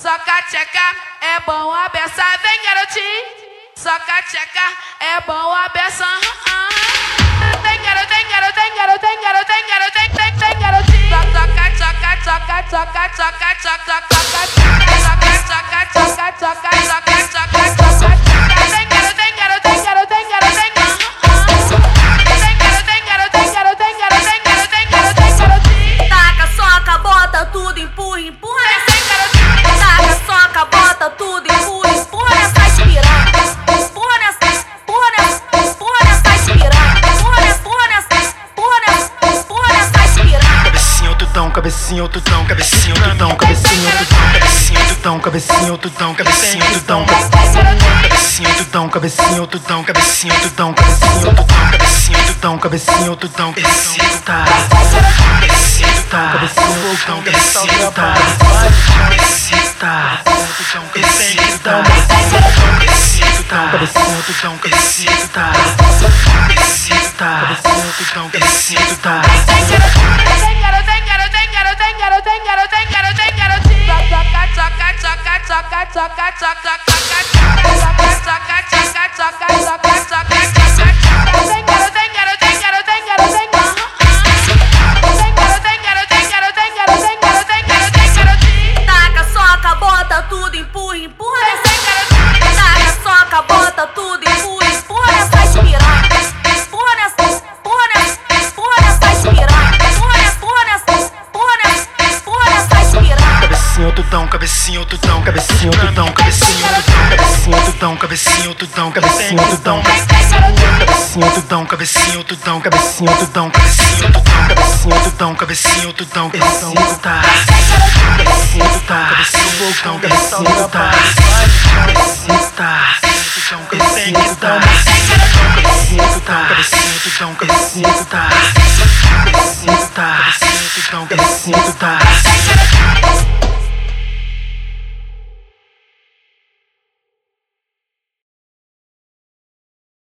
Soca tcheca, é bom a beça, vem garotinho. Soca tcheca, é bom a beça. Tem garoto, tem garoto, tem garoto, tem garoto, tem garoto, tem tem tem garotinho. Soca tcheca, soca tcheca, soca tcheca, soca tcheca, soca tcheca, soca tcheca, soca tcheca, soca Cabecinho, tutão, cabecinho, tutão, cabecinho, tutão, cabecinho, tutão, cabecinho, tutão, cabecinho, tutão, cabecinho, tutão, cabecinho, tutão, cabecinho, tutão, cabecinho, tutão, cabecinho, tutão, cabecinho, tutão, cabecinho, tutão, cabecinho, tá, cabecinho, tá, cabecinho, tutão, cabecinho, tá, cabecinho, tá, tutão, cabecinho, Talk. taca, talk. Talk. cabecinho, tudão, cabecinho, tudão, cabecinho, tudão, cabecinho, tudão, cabecinho, tudão, cabecinho, tudão, cabecinho, tudão, cabecinho, tudão, cabecinho, tudão, cabecinho, tudão, cabecinho, tudão, cabecinho, tudão, cabecinho, tudão, Cabecinho, tudão, Cabecinho, tudão, cabecinho, tudão, Cabecinho, tudão, Cabecinho, tudão, Cabecinho, tudão, Cabecinho, tudão, cabecinho, tudão, Cabecinho, tudão, Cabecinho, tudão, cabecinho, tudão, cabecinho, tudão, cabecinho, tudão, cabecinho, tudão, cabecinho, tudão, cabecinho, tudão,